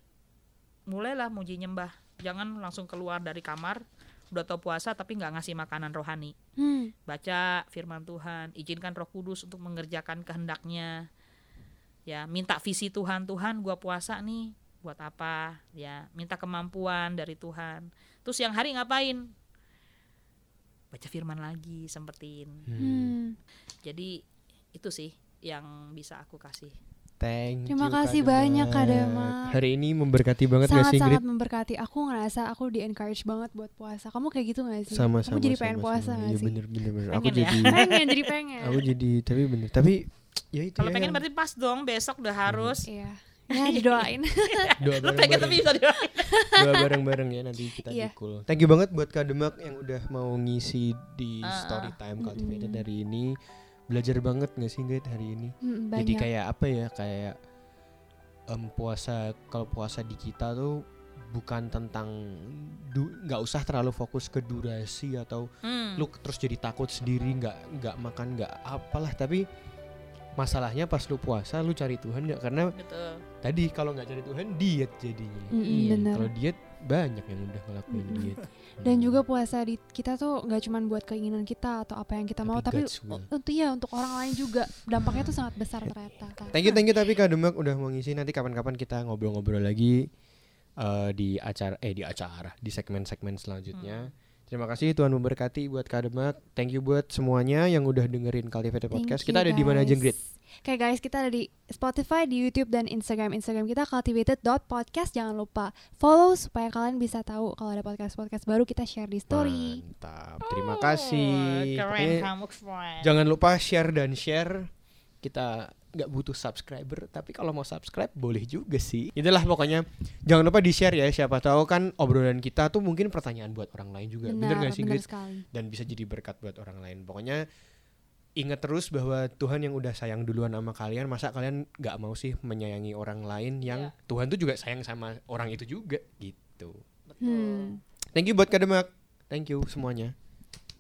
mulailah muji nyembah jangan langsung keluar dari kamar udah tau puasa tapi nggak ngasih makanan rohani Hmm. baca firman Tuhan, izinkan Roh Kudus untuk mengerjakan kehendaknya. Ya, minta visi Tuhan, Tuhan gua puasa nih, buat apa? Ya, minta kemampuan dari Tuhan. Terus yang hari ngapain? Baca firman lagi, sempetin. Hmm. Jadi itu sih yang bisa aku kasih. Thank Terima you, kasih Kak banyak, Kak. Demat. Hari ini memberkati banget gak sih Sangat-sangat Ingrid? memberkati. Aku ngerasa aku di encourage banget buat puasa. Kamu kayak gitu gak sih? Sama Kamu sama. jadi sama, pengen puasa sama. gak Iya sih? bener bener bener. Aku Pengen ya? jadi pengen jadi pengen. aku jadi tapi bener. Tapi Ya itu Kalau ya pengen yang berarti pas dong besok udah harus. Iya. Ya didoain. doa Lu pengen tapi bareng-bareng. bisa doain. doa bareng-bareng ya nanti kita di cool. Thank you banget buat Kak Demak yang udah mau ngisi di ah. story time cultivated Mm-mm. hari ini. Belajar banget gak sih Gait hari ini? Mm, Jadi kayak apa ya kayak em, puasa kalau puasa di kita tuh bukan tentang du- nggak usah terlalu fokus ke durasi atau Hmm. lu terus jadi takut sendiri nggak nggak makan nggak apalah tapi masalahnya pas lu puasa lu cari Tuhan nggak karena Betul. Tadi kalau nggak cari Tuhan diet jadinya Mm-mm, Iya, bener. kalau diet banyak yang udah ngelakuin Mm-mm. diet Dan Hmm. juga puasa di kita tuh nggak cuma buat keinginan kita atau apa yang kita mau, tapi God's will. untuk ya untuk orang lain juga dampaknya tuh sangat besar ternyata. Thank you, thank you tapi Kak Demak udah mau ngisi nanti kapan-kapan kita ngobrol-ngobrol lagi eh, di acara eh di acara di segmen-segmen selanjutnya. Terima kasih Tuhan memberkati buat Kak Demak. Thank you buat semuanya yang udah dengerin Cultivated Thank Podcast. you, Kita ada di mana aja. Grit? Oke guys, kita ada di Spotify, di YouTube dan Instagram. Instagram kita cultivated.podcast. Jangan lupa follow supaya kalian bisa tahu kalau ada podcast-podcast baru kita share di story. Mantap. Terima Oh, kasih. Keren kamu keren. Jangan lupa share dan share. Kita nggak butuh subscriber, tapi kalau mau subscribe boleh juga sih. Itulah pokoknya. Jangan lupa di share ya. Siapa tahu kan obrolan kita tuh mungkin pertanyaan buat orang lain juga. Bener, Benar, gak sih, benar sekali. Dan bisa jadi berkat buat orang lain. Pokoknya ingat terus bahwa Tuhan yang udah sayang duluan sama kalian, masa kalian nggak mau sih menyayangi orang lain yang Iya. Tuhan tuh juga sayang sama orang itu juga gitu. Betul. Hmm. Thank you buat Kademak. Thank you semuanya.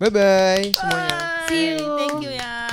Bye bye semuanya. Bye. See you. Thank you ya.